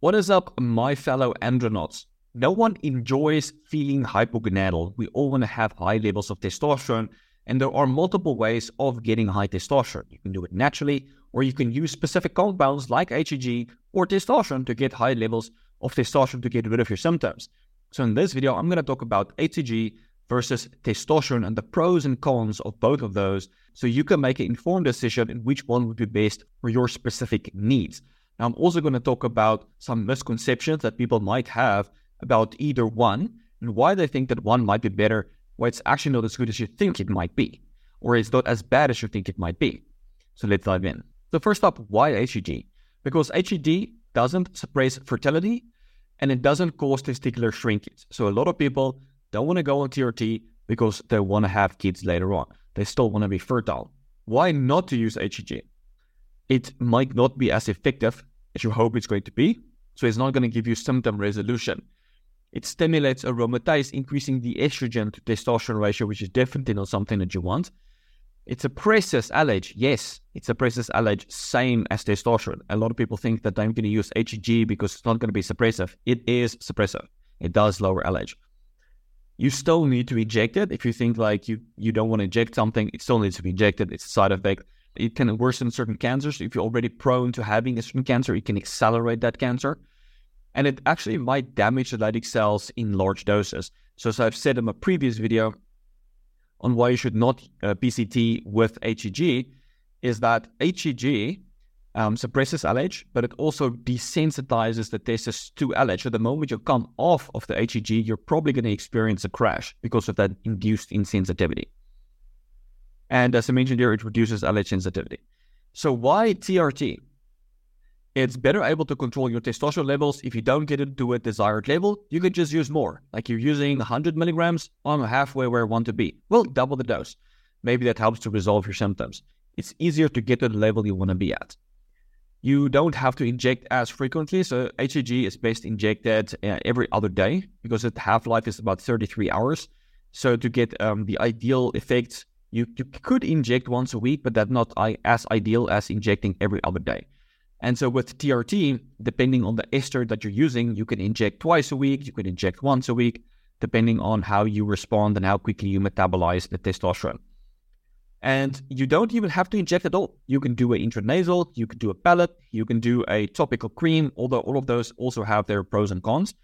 What is up, my fellow andronauts? No one enjoys feeling hypogonadal. We all want to have high levels of testosterone, and there are multiple ways of getting high testosterone. You can do it naturally, or you can use specific compounds like HCG or testosterone to get high levels of testosterone to get rid of your symptoms. So, in this video, I'm going to talk about HCG versus testosterone and the pros and cons of both of those so you can make an informed decision in which one would be best for your specific needs. Now, I'm also going to talk about some misconceptions that people might have about either one and why they think that one might be better, why it's actually not as good as you think it might be, or it's not as bad as you think it might be. So let's dive in. So, first up, why HCG? Because HCG doesn't suppress fertility and it doesn't cause testicular shrinkage. So, a lot of people don't want to go on TRT because they want to have kids later on. They still want to be fertile. Why not to use HCG? It might not be as effective as you hope it's going to be. So it's not going to give you symptom resolution. It stimulates aromatase, increasing the estrogen to testosterone ratio, which is definitely not something that you want. It suppresses LH. Yes, it suppresses LH, same as testosterone. A lot of people think that I'm going to use HCG because it's not going to be suppressive. It is suppressive. It does lower LH. You still need to inject it. If you think like you, you don't want to inject something, it still needs to be injected. It's a side effect. It can worsen certain cancers. If you're already prone to having a certain cancer, it can accelerate that cancer. And it actually might damage the Leydig cells in large doses. So, as I've said in my previous video on why you should not uh, PCT with HCG, is that HCG um, suppresses LH, but it also desensitizes the testes to LH. So the moment you come off of the HCG, you're probably going to experience a crash because of that induced insensitivity. And as I mentioned here, it reduces LH sensitivity. So why TRT? It's better able to control your testosterone levels. If you don't get it to a desired level, you can just use more. Like you're using 100 milligrams, I'm halfway where I want to be. Well, double the dose. Maybe that helps to resolve your symptoms. It's easier to get to the level you want to be at. You don't have to inject as frequently. So HCG is best injected uh, every other day because its half-life is about 33 hours. So to get um, the ideal effects, you, you could inject once a week, but that's not as ideal as injecting every other day. And so with TRT, depending on the ester that you're using, you can inject twice a week, you can inject once a week, depending on how you respond and how quickly you metabolize the testosterone. And you don't even have to inject at all. You can do an intranasal, you can do a pellet, you can do a topical cream, although all of those also have their pros and cons.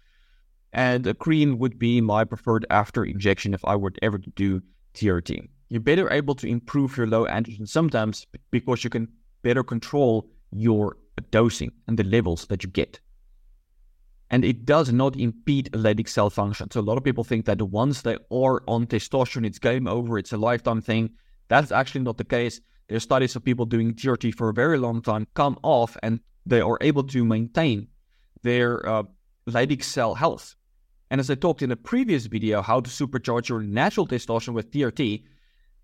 And a cream would be my preferred after injection if I were ever to do TRT you're better able to improve your low androgen symptoms because you can better control your dosing and the levels that you get. And it does not impede Leydig cell function. So a lot of people think that once they are on testosterone, it's game over, it's a lifetime thing. That's actually not the case. There's studies of people doing TRT for a very long time, come off, and they are able to maintain their uh, Leydig cell health. And as I talked in a previous video, how to supercharge your natural testosterone with TRT,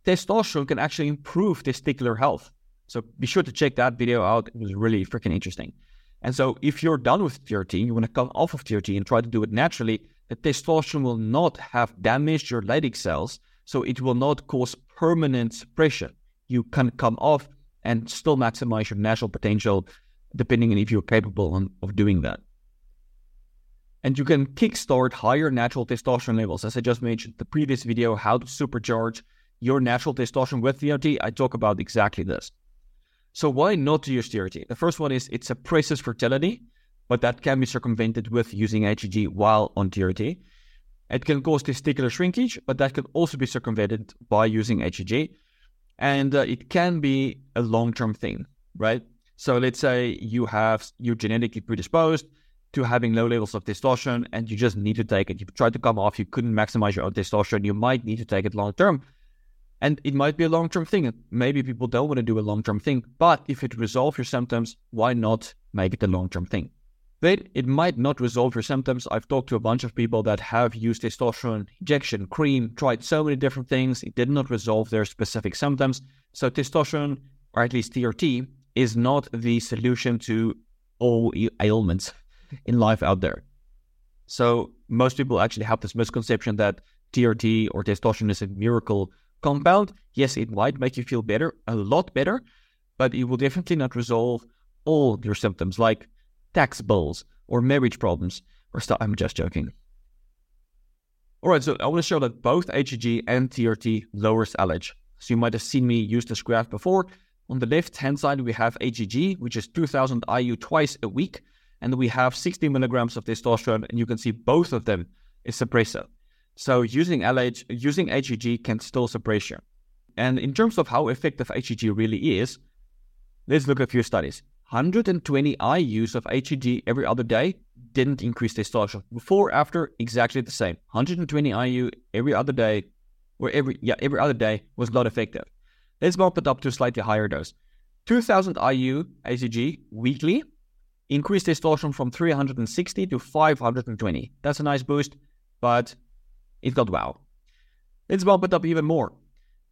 testosterone can actually improve testicular health. So be sure to check that video out. It was really freaking interesting. And so if you're done with TRT, you want to come off of TRT and try to do it naturally, the testosterone will not have damaged your Leydig cells, so it will not cause permanent suppression. You can come off and still maximize your natural potential, depending on if you're capable on, of doing that. And you can kickstart higher natural testosterone levels. As I just mentioned, the previous video, how to supercharge your natural testosterone with TRT, I talk about exactly this. So why not use TRT? The first one is it suppresses fertility, but that can be circumvented with using HCG while on TRT. It can cause testicular shrinkage, but that can also be circumvented by using HCG. And uh, it can be a long-term thing, right? So let's say you have you're genetically predisposed to having low levels of testosterone and you just need to take it. You tried to come off, you couldn't maximize your own testosterone, you might need to take it long term. And it might be a long term thing. Maybe people don't want to do a long term thing, but if it resolves your symptoms, why not make it a long term thing? But it might not resolve your symptoms. I've talked to a bunch of people that have used testosterone injection, cream, tried so many different things. It did not resolve their specific symptoms. So, testosterone, or at least TRT, is not the solution to all ailments in life out there. So, most people actually have this misconception that TRT or testosterone is a miracle compound, yes, it might make you feel better, a lot better, but it will definitely not resolve all your symptoms. Like tax bills, or marriage problems, or stuff. I'm just joking. All right, so I want to show that both HCG and TRT lowers LH. So you might have seen me use this graph before. On the left hand side, we have HCG, which is 2000 IU twice a week, and we have 60 milligrams of testosterone, and you can see both of them is suppressive. So using LH, using HCG can still suppress you. And in terms of how effective HCG really is, let's look at a few studies. 120 IUs of HCG every other day didn't increase testosterone. Before, after, exactly the same. 120 IU every other day, or every yeah every other day was not effective. Let's bump it up to a slightly higher dose. 2000 IU HCG weekly increased testosterone from 360 to 520. That's a nice boost, but it got wow. Let's bump it up even more.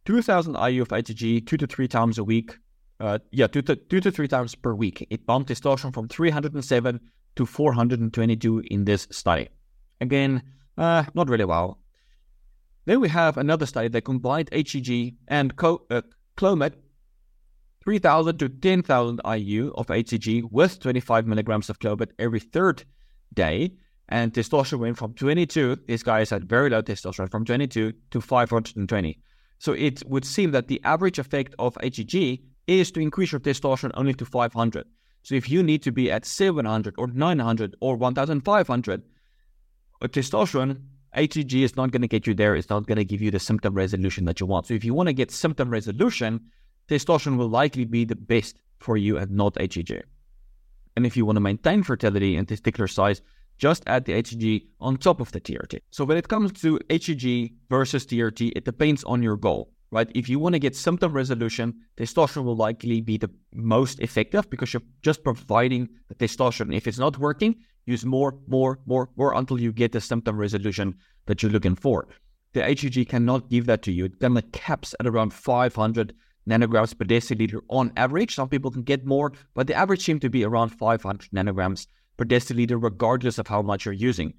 2000 IU of HCG two to three times a week. Uh, yeah, two to, two to three times per week. It bumped distortion from 307 to 422 in this study. Again, uh, not really well. Then we have another study that combined HCG and co- uh, Clomid, 3000 to 10,000 IU of HCG with 25 milligrams of Clomid every third day. And testosterone went from 22, these guys had very low testosterone, from 22 to 520. So it would seem that the average effect of HCG is to increase your testosterone only to 500. So if you need to be at 700 or 900 or 1500 testosterone, HCG is not going to get you there. It's not going to give you the symptom resolution that you want. So if you want to get symptom resolution, testosterone will likely be the best for you and not HCG. And if you want to maintain fertility and testicular size, just add the HCG on top of the TRT. So when it comes to HCG versus TRT, it depends on your goal right? If you want to get symptom resolution, testosterone will likely be the most effective because you're just providing the testosterone. If it's not working, use more, more, more, more until you get the symptom resolution that you're looking for. The HCG cannot give that to you. It kind of caps at around 500 nanograms per deciliter on average. Some people can get more, but the average seems to be around 500 nanograms per deciliter, regardless of how much you're using.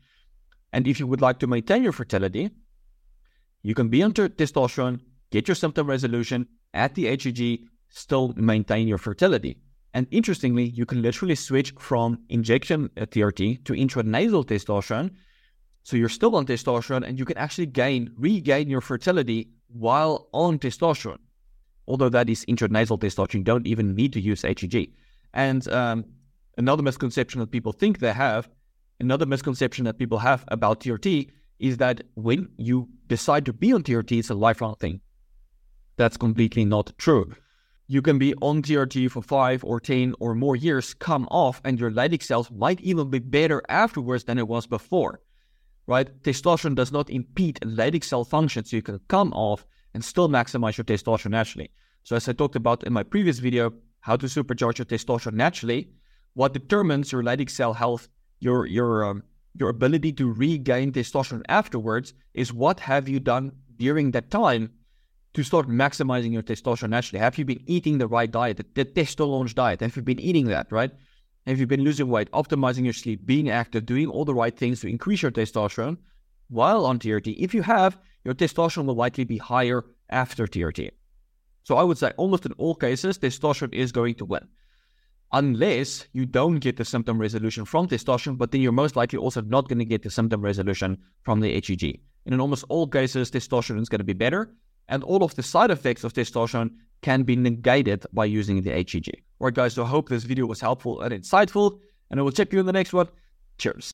And if you would like to maintain your fertility, you can be on testosterone, get your symptom resolution at the HCG, still maintain your fertility. And interestingly, you can literally switch from injection TRT to intranasal testosterone. So you're still on testosterone and you can actually gain, regain your fertility while on testosterone. Although that is intranasal testosterone, you don't even need to use HCG. And um, another misconception that people think they have, another misconception that people have about TRT is that when you decide to be on TRT, it's a lifelong thing. That's completely not true. You can be on TRT for 5 or 10 or more years, come off, and your Leydig cells might even be better afterwards than it was before. Right? Testosterone does not impede Leydig cell function, so you can come off and still maximize your testosterone naturally. So, as I talked about in my previous video, how to supercharge your testosterone naturally, what determines your Leydig cell health, your your um, your ability to regain testosterone afterwards, is what have you done during that time to start maximizing your testosterone naturally? Have you been eating the right diet, the, the testo diet? Have you been eating that, right? Have you been losing weight, optimizing your sleep, being active, doing all the right things to increase your testosterone while on TRT? If you have, your testosterone will likely be higher after TRT. So I would say almost in all cases, testosterone is going to win. Unless you don't get the symptom resolution from testosterone, but then you're most likely also not going to get the symptom resolution from the HCG. And in almost all cases, testosterone is going to be better and all of the side effects of testosterone can be negated by using the HCG. Alright guys, so I hope this video was helpful and insightful, and I will check you in the next one. Cheers.